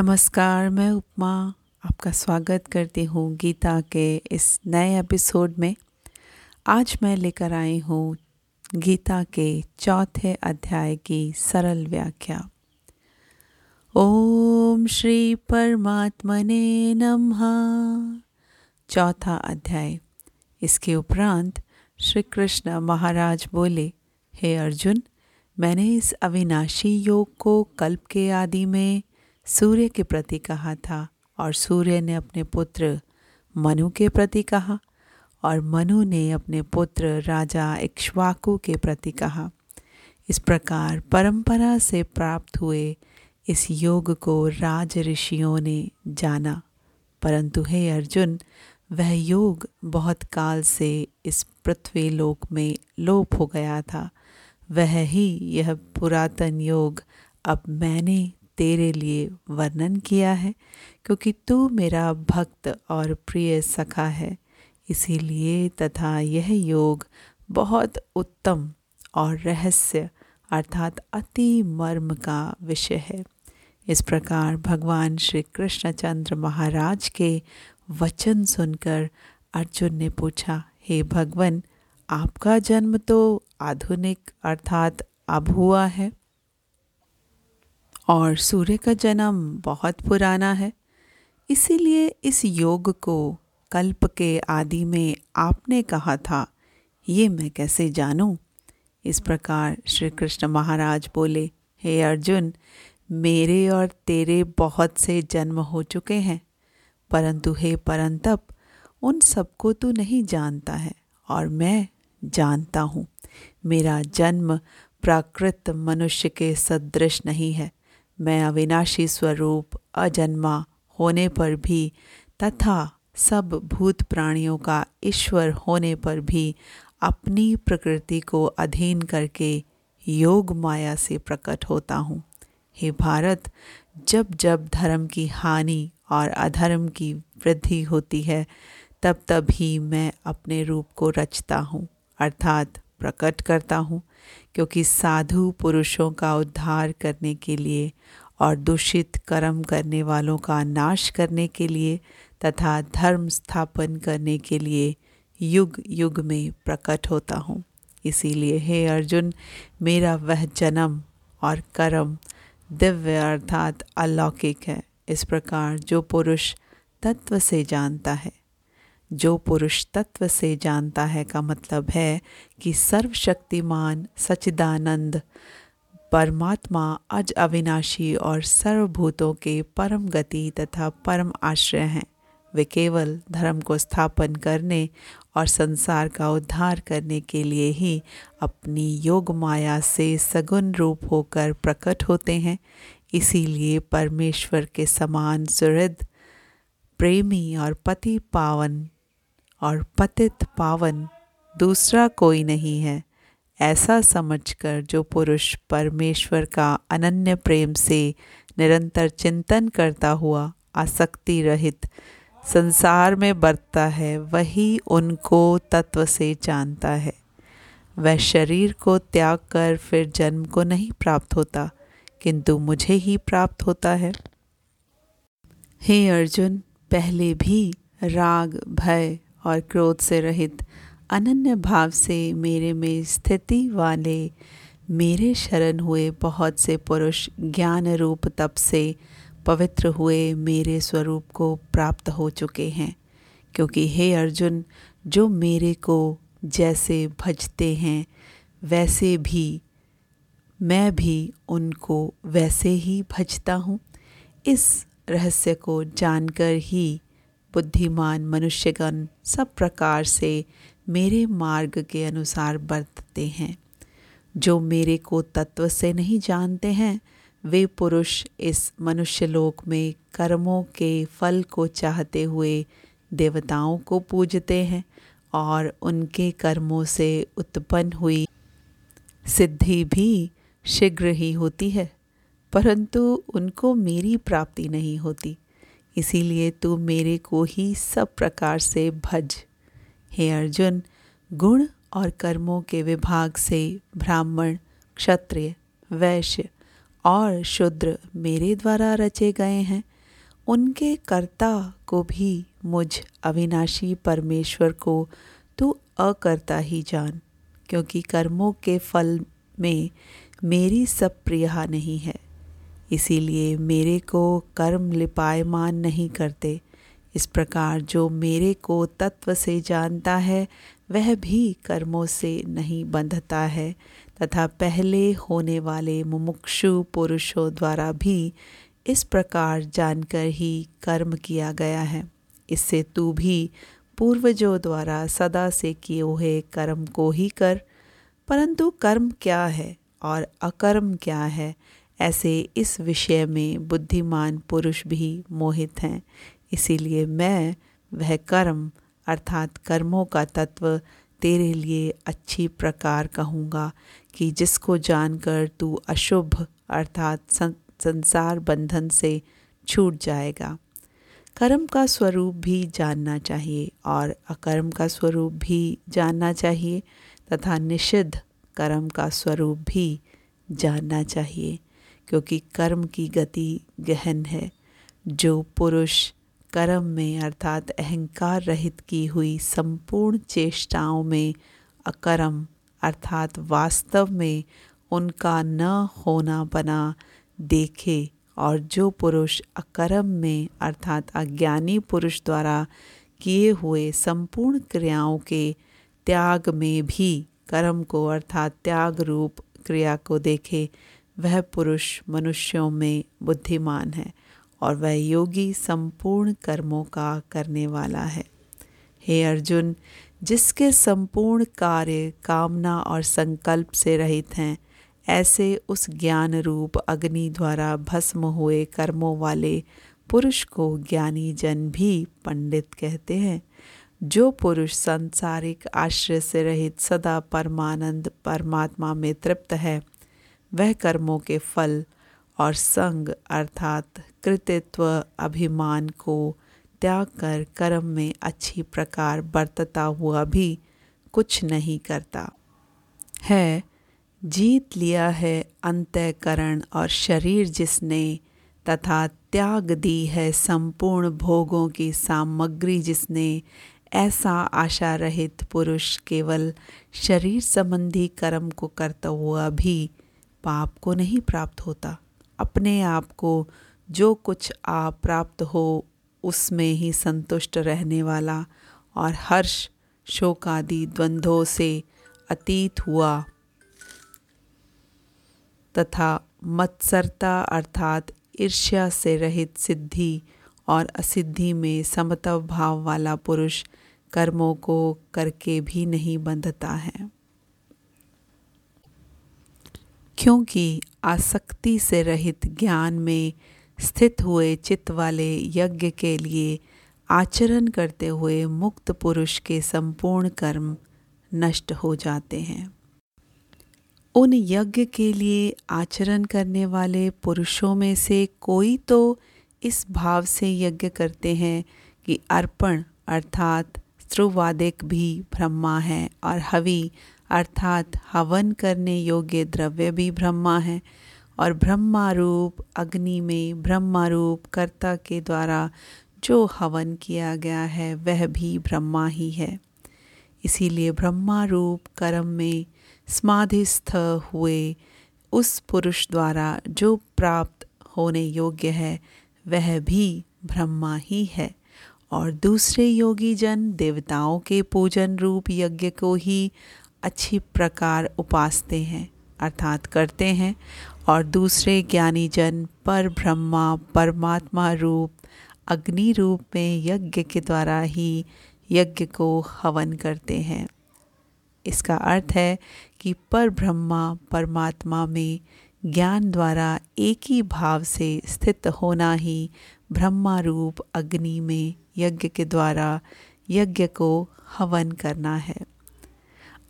नमस्कार, मैं उपमा आपका स्वागत करती हूँ गीता के इस नए एपिसोड में। आज मैं लेकर आई हूँ गीता के चौथे अध्याय की सरल व्याख्या। ओम श्री परमात्मने नमः। चौथा अध्याय। इसके उपरांत श्री कृष्ण महाराज बोले, हे अर्जुन, मैंने इस अविनाशी योग को कल्प के आदि में सूर्य के प्रति कहा था और सूर्य ने अपने पुत्र मनु के प्रति कहा और मनु ने अपने पुत्र राजा इक्ष्वाकु के प्रति कहा। इस प्रकार परंपरा से प्राप्त हुए इस योग को राज ऋषियों ने जाना। परंतु हे अर्जुन, वह योग बहुत काल से इस पृथ्वी लोक में लोप हो गया था। वह ही यह पुरातन योग अब मैंने तेरे लिए वर्णन किया है, क्योंकि तू मेरा भक्त और प्रिय सखा है। इसीलिए तथा यह योग बहुत उत्तम और रहस्य, अर्थात अति मर्म का विषय है। इस प्रकार भगवान श्री कृष्णचंद्र महाराज के वचन सुनकर अर्जुन ने पूछा, हे भगवान, आपका जन्म तो आधुनिक, अर्थात अब हुआ है? और सूर्य का जन्म बहुत पुराना है। इसीलिए इस योग को कल्प के आदि में आपने कहा था। ये मैं कैसे जानूं? इस प्रकार श्री कृष्ण महाराज बोले, हे अर्जुन, मेरे और तेरे बहुत से जन्म हो चुके हैं, परंतु हे परंतप, उन सबको तू नहीं जानता है, और मैं जानता हूँ। मेरा जन्म प्राकृत मनुष्य के सदृश नहीं है। मैं अविनाशी स्वरूप अजन्मा होने पर भी तथा सब भूत प्राणियों का ईश्वर होने पर भी अपनी प्रकृति को अधीन करके योग माया से प्रकट होता हूँ। हे भारत, जब जब धर्म की हानि और अधर्म की वृद्धि होती है, तब तब ही मैं अपने रूप को रचता हूँ। अर्थात प्रकट करता हूँ, क्योंकि साधु पुरुषों का उद्धार करने के लिए और दूषित कर्म करने वालों का नाश करने के लिए तथा धर्म स्थापन करने के लिए युग युग में प्रकट होता हूँ। इसीलिए हे अर्जुन, मेरा वह जन्म और कर्म दिव्य अर्थात अलौकिक है। इस प्रकार जो पुरुष तत्व से जानता है। जो पुरुष तत्व से जानता है का मतलब है कि सर्वशक्तिमान सचिदानंद परमात्मा, अज अविनाशी और सर्वभूतों के परम गति तथा परम आश्रय हैं। वे केवल धर्म को स्थापन करने और संसार का उद्धार करने के लिए ही अपनी योग माया से सगुण रूप होकर प्रकट होते हैं। इसीलिए परमेश्वर के समान सुहृद, प्रेमी और पति पावन और पतित पावन दूसरा कोई नहीं है, ऐसा समझकर जो पुरुष परमेश्वर का अनन्य प्रेम से निरंतर चिंतन करता हुआ आसक्ति रहित संसार में बरतता है, वही उनको तत्व से जानता है। वह शरीर को त्याग कर फिर जन्म को नहीं प्राप्त होता, किंतु मुझे ही प्राप्त होता है। हे अर्जुन, पहले भी राग, भय और क्रोध से रहित, अनन्य भाव से मेरे में स्थिति वाले, मेरे शरण हुए बहुत से पुरुष ज्ञान रूप तप से पवित्र हुए मेरे स्वरूप को प्राप्त हो चुके हैं। क्योंकि हे अर्जुन, जो मेरे को जैसे भजते हैं, वैसे भी, मैं भी उनको वैसे ही भजता हूँ। इस रहस्य को जानकर ही बुद्धिमान मनुष्यगण सब प्रकार से मेरे मार्ग के अनुसार बरतते हैं। जो मेरे को तत्व से नहीं जानते हैं, वे पुरुष इस मनुष्य लोक में कर्मों के फल को चाहते हुए देवताओं को पूजते हैं और उनके कर्मों से उत्पन्न हुई सिद्धि भी शीघ्र ही होती है, परंतु उनको मेरी प्राप्ति नहीं होती। इसीलिए तू मेरे को ही सब प्रकार से भज। हे अर्जुन, गुण और कर्मों के विभाग से ब्राह्मण, क्षत्रिय, वैश्य और शूद्र मेरे द्वारा रचे गए हैं। उनके कर्ता को भी मुझ अविनाशी परमेश्वर को तू अकर्ता ही जान, क्योंकि कर्मों के फल में मेरी सब प्रिया नहीं है। इसीलिए मेरे को कर्म लिपायमान नहीं करते। इस प्रकार जो मेरे को तत्व से जानता है, वह भी कर्मों से नहीं बंधता है, तथा पहले होने वाले मुमुक्षु पुरुषों द्वारा भी इस प्रकार जानकर ही कर्म किया गया है। इससे तू भी पूर्वजों द्वारा सदा से किए हुए कर्म को ही कर, परंतु कर्म क्या है और अकर्म क्या है ऐसे इस विषय में बुद्धिमान पुरुष भी मोहित हैं। इसीलिए मैं वह कर्म, अर्थात कर्मों का तत्व, तेरे लिए अच्छी प्रकार कहूँगा कि जिसको जानकर तू अशुभ, अर्थात संसार बंधन से छूट जाएगा। कर्म का स्वरूप भी जानना चाहिए और अकर्म का स्वरूप भी जानना चाहिए तथा निषिद्ध कर्म का स्वरूप भी जानना चाहिए। क्योंकि कर्म की गति गहन है। जो पुरुष कर्म में अर्थात अहंकार रहित की हुई संपूर्ण चेष्टाओं में अकर्म अर्थात वास्तव में उनका न होना बना देखे और जो पुरुष अकर्म में अर्थात अज्ञानी पुरुष द्वारा किए हुए संपूर्ण क्रियाओं के त्याग में भी कर्म को अर्थात त्याग रूप क्रिया को देखे वह पुरुष मनुष्यों में बुद्धिमान है और वह योगी संपूर्ण कर्मों का करने वाला है। हे अर्जुन, जिसके संपूर्ण कार्य कामना और संकल्प से रहित हैं, ऐसे उस ज्ञान रूप अग्नि द्वारा भस्म हुए कर्मों वाले पुरुष को ज्ञानी जन भी पंडित कहते हैं, जो पुरुष सांसारिक आश्रय से रहित सदा परमानंद परमात्मा में तृप्त है। वह कर्मों के फल और संग अर्थात कृतित्व अभिमान को त्याग कर कर्म में अच्छी प्रकार बरतता हुआ भी कुछ नहीं करता। है, जीत लिया है अंतकरण और शरीर जिसने तथा त्याग दी है संपूर्ण भोगों की सामग्री जिसने ऐसा आशा रहित पुरुष केवल शरीर संबंधी कर्म को करता हुआ भी पाप को नहीं प्राप्त होता। अपने आप को जो कुछ आप प्राप्त हो, उसमें ही संतुष्ट रहने वाला और हर्ष, शोक आदि द्वंद्वों से अतीत हुआ। तथा मत्सरता अर्थात ईर्ष्या से रहित सिद्धि और असिद्धि में समतव भाव वाला पुरुष कर्मों को करके भी नहीं बंधता है। क्योंकि आसक्ति से रहित ज्ञान में स्थित हुए चित्त वाले यज्ञ के लिए आचरण करते हुए मुक्त पुरुष के संपूर्ण कर्म नष्ट हो जाते हैं। उन यज्ञ के लिए आचरण करने वाले पुरुषों में से कोई तो इस भाव से यज्ञ करते हैं कि अर्पण अर्थात स्त्रुवादिक भी ब्रह्मा है और हवि अर्थात हवन करने योग्य द्रव्य भी ब्रह्मा है और ब्रह्मा रूप अग्नि में ब्रह्मा रूप कर्ता के द्वारा जो हवन किया गया है, वह भी ब्रह्मा ही है। इसीलिए ब्रह्मा रूप कर्म में समाधिस्थ हुए उस पुरुष द्वारा जो प्राप्त होने योग्य है, वह भी ब्रह्मा ही है। और दूसरे योगी जन देवताओं के पूजन रूप यज्ञ को ही अच्छी प्रकार उपासते हैं, अर्थात करते हैं, और दूसरे ज्ञानी जन पर ब्रह्मा, परमात्मा रूप, अग्नि रूप में यज्ञ के द्वारा ही यज्ञ को हवन करते हैं। इसका अर्थ है कि पर ब्रह्मा, परमात्मा में ज्ञान द्वारा एक ही भाव से स्थित होना ही ब्रह्मा रूप अग्नि में यज्ञ के द्वारा यज्ञ को हवन करना है।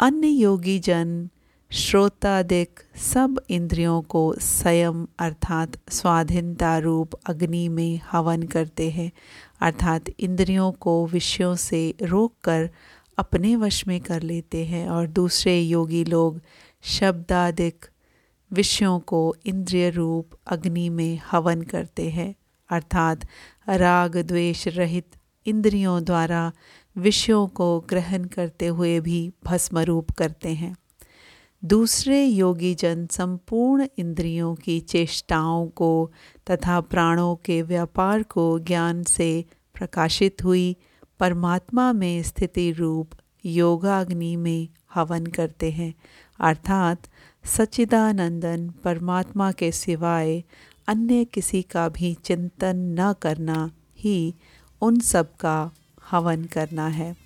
अन्य योगी जन श्रोतादिक सब इंद्रियों को संयम अर्थात स्वाधीनता रूप अग्नि में हवन करते हैं, अर्थात इंद्रियों को विषयों से रोककर अपने वश में कर लेते हैं और दूसरे योगी लोग शब्दादिक विषयों को इंद्रिय रूप अग्नि में हवन करते हैं, अर्थात राग द्वेष रहित इंद्रियों द्वारा विषयों को ग्रहण करते हुए भी भस्मरूप करते हैं। दूसरे योगी जन संपूर्ण इंद्रियों की चेष्टाओं को तथा प्राणों के व्यापार को ज्ञान से प्रकाशित हुई परमात्मा में स्थिति रूप योगाग्नि में हवन करते हैं। अर्थात सच्चिदानंदन परमात्मा के सिवाय अन्य किसी का भी चिंतन न करना ही उन सब का हवन करना है।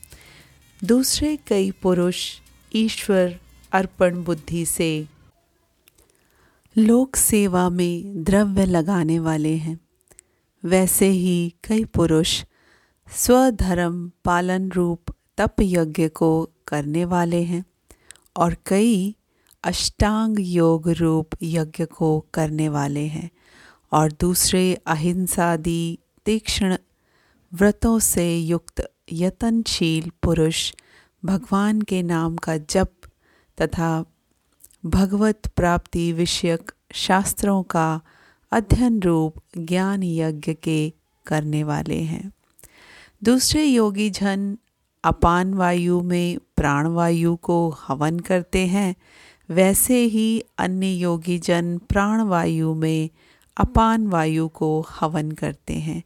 दूसरे कई पुरुष ईश्वर अर्पण बुद्धि से लोक सेवा में द्रव्य लगाने वाले हैं। वैसे ही कई पुरुष स्वधर्म पालन रूप तप यज्ञ को करने वाले हैं और कई अष्टांग योग रूप यज्ञ को करने वाले हैं और दूसरे अहिंसादि तीक्ष्ण व्रतों से युक्त यतनशील पुरुष भगवान के नाम का जप तथा भगवत प्राप्ति विषयक शास्त्रों का अध्ययन रूप ज्ञान यज्ञ के करने वाले हैं। दूसरे योगी जन अपान वायु में प्राणवायु को हवन करते हैं, वैसे ही अन्य योगी जन प्राणवायु में अपान वायु को हवन करते हैं।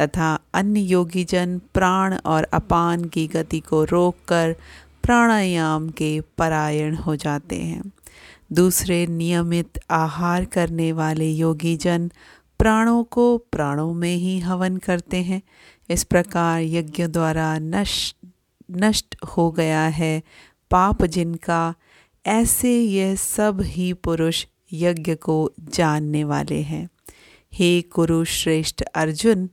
तथा अन्य योगी जन प्राण और अपान की गति को रोककर प्राणायाम के परायण हो जाते हैं। दूसरे नियमित आहार करने वाले योगी जन प्राणों को प्राणों में ही हवन करते हैं। इस प्रकार यज्ञ द्वारा नष्ट नष्ट हो गया है पाप जिनका। ऐसे यह सब ही पुरुष यज्ञ को जानने वाले हैं। हे कुरुश्रेष्ठ अर्जुन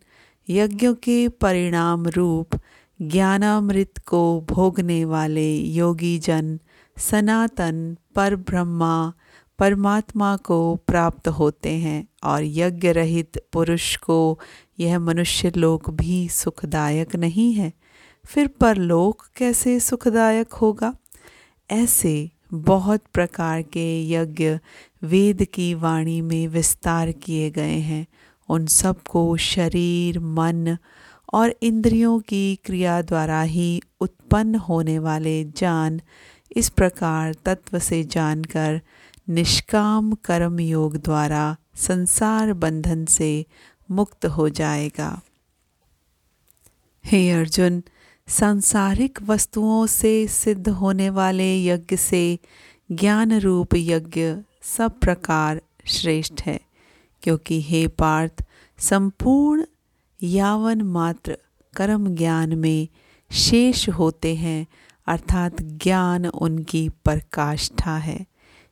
यज्ञों के परिणाम रूप ज्ञानामृत को भोगने वाले योगी जन सनातन पर ब्रह्मा परमात्मा को प्राप्त होते हैं और यज्ञ रहित पुरुष को यह मनुष्य लोक भी सुखदायक नहीं है। फिर परलोक कैसे सुखदायक होगा? ऐसे बहुत प्रकार के यज्ञ वेद की वाणी में विस्तार किए गए हैं। उन सबको शरीर, मन और इंद्रियों की क्रिया द्वारा ही उत्पन्न होने वाले जान इस प्रकार तत्व से जानकर निष्काम कर्म योग द्वारा संसार बंधन से मुक्त हो जाएगा। हे अर्जुन, सांसारिक वस्तुओं से सिद्ध होने वाले यज्ञ से ज्ञान रूप यज्ञ सब प्रकार श्रेष्ठ है। क्योंकि हे पार्थ, संपूर्ण यावन मात्र कर्म ज्ञान में शेष होते हैं, अर्थात ज्ञान उनकी प्रकाष्ठा है।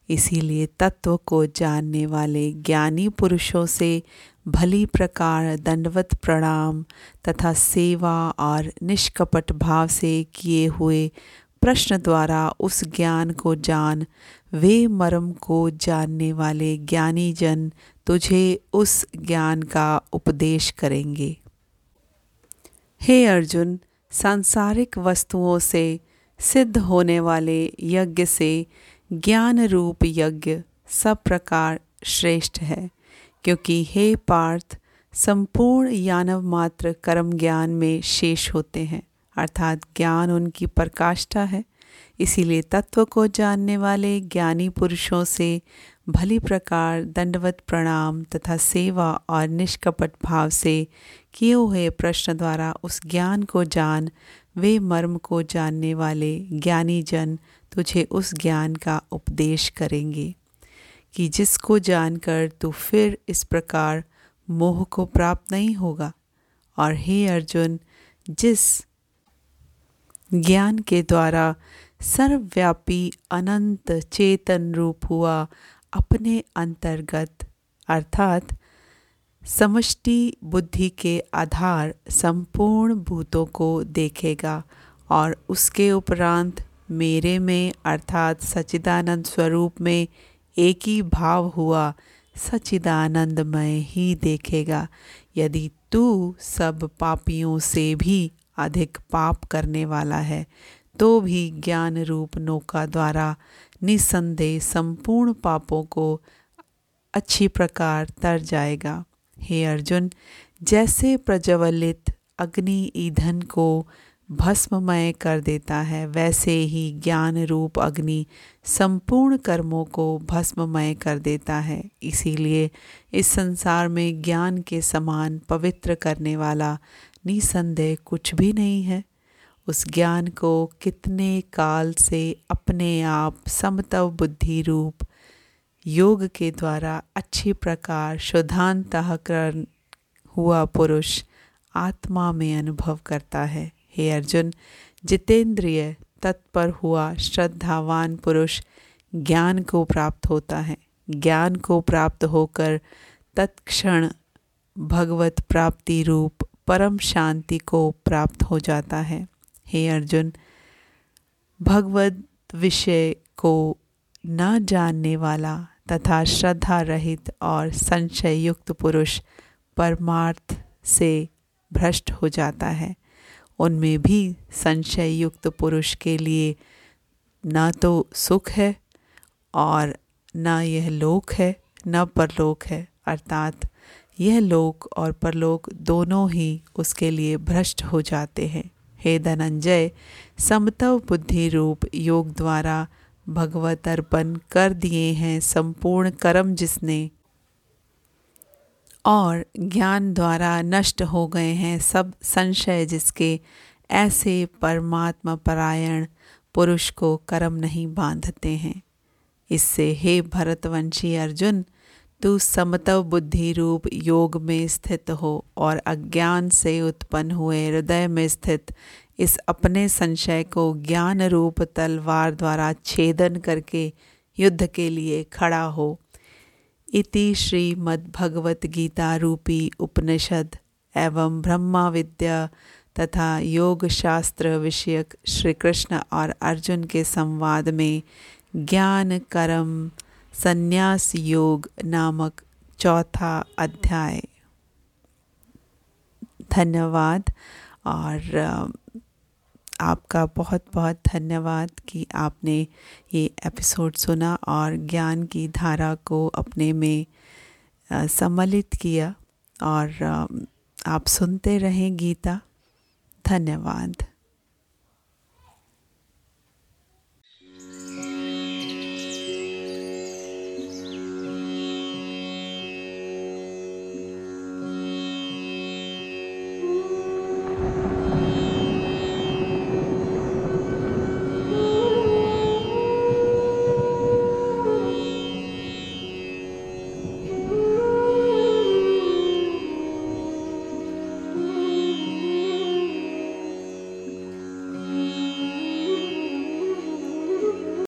इसीलिए तत्व को जानने वाले ज्ञानी पुरुषों से भली प्रकार दंडवत प्रणाम तथा सेवा और निष्कपट भाव से किए हुए प्रश्न द्वारा उस ज्ञान को जान, वे मर्म को जानने वाले ज्ञानी जन तुझे उस ज्ञान का उपदेश करेंगे। हे अर्जुन, सांसारिक वस्तुओं से सिद्ध होने वाले यज्ञ से ज्ञान रूप यज्ञ सब प्रकार श्रेष्ठ है, क्योंकि हे पार्थ, संपूर्ण यानव मात्र कर्म ज्ञान में शेष होते हैं। अर्थात ज्ञान उनकी प्रकाष्ठा है। इसीलिए तत्व को जानने वाले ज्ञानी पुरुषों से भली प्रकार दंडवत प्रणाम तथा सेवा और निष्कपट भाव से किए हुए प्रश्न द्वारा उस ज्ञान को जान, वे मर्म को जानने वाले ज्ञानी जन तुझे उस ज्ञान का उपदेश करेंगे कि जिसको जानकर तू फिर इस प्रकार मोह को प्राप्त नहीं होगा। और हे अर्जुन, जिस ज्ञान के द्वारा सर्वव्यापी अनंत चेतन रूप हुआ अपने अंतर्गत। अर्थात, समष्टि बुद्धि के आधार संपूर्ण भूतों को देखेगा और उसके उपरांत मेरे में, अर्थात सचिदानंद स्वरूप में, एक ही भाव हुआ सचिदानंदमय ही देखेगा। यदि तू सब पापियों से भी अधिक पाप करने वाला है तो भी ज्ञान रूप नौका द्वारा निसंदेह संपूर्ण पापों को अच्छी प्रकार तर जाएगा। हे अर्जुन, जैसे प्रज्वलित अग्नि ईंधन को भस्ममय कर देता है, वैसे ही ज्ञान रूप अग्नि संपूर्ण कर्मों को भस्ममय कर देता है। इसीलिए इस संसार में ज्ञान के समान पवित्र करने वाला निसंदेह कुछ भी नहीं है। उस ज्ञान को कितने काल से अपने आप समतव बुद्धि रूप, योग के द्वारा अच्छी प्रकार शुद्धांतकरण हुआ पुरुष आत्मा में अनुभव करता है। हे अर्जुन, जितेंद्रिय तत्पर हुआ श्रद्धावान पुरुष ज्ञान को प्राप्त होता है। ज्ञान को प्राप्त होकर तत्क्षण भगवत प्राप्ति रूप परम शांति को प्राप्त हो जाता है। हे अर्जुन भगवत विषय को न जानने वाला तथा श्रद्धा रहित और संशय युक्त पुरुष परमार्थ से भ्रष्ट हो जाता है। उनमें भी संशय युक्त पुरुष के लिए न तो सुख है और न यह लोक है, न परलोक है, अर्थात यह लोक और परलोक दोनों ही उसके लिए भ्रष्ट हो जाते हैं। हे धनंजय, समतव बुद्धि रूप योग द्वारा भगवत अर्पण कर दिए हैं संपूर्ण कर्म जिसने। और ज्ञान द्वारा नष्ट हो गए हैं सब संशय जिसके ऐसे परमात्मा परायण पुरुष को कर्म नहीं बांधते हैं। इससे हे भरतवंशी अर्जुन तू समतव बुद्धि रूप योग में स्थित हो और अज्ञान से उत्पन्न हुए हृदय में स्थित इस अपने संशय को ज्ञान रूप तलवार द्वारा छेदन करके युद्ध के लिए खड़ा हो। इति श्रीमद्भगवत गीता रूपी उपनिषद एवं ब्रह्मा विद्या तथा योग शास्त्र विषयक श्री कृष्ण और अर्जुन के संवाद में ज्ञान कर्म संन्यास योग नामक चौथा अध्याय। धन्यवाद। और आपका बहुत बहुत धन्यवाद कि आपने ये एपिसोड सुना और ज्ञान की धारा को अपने में सम्मिलित किया। और आप सुनते रहें गीता। धन्यवाद।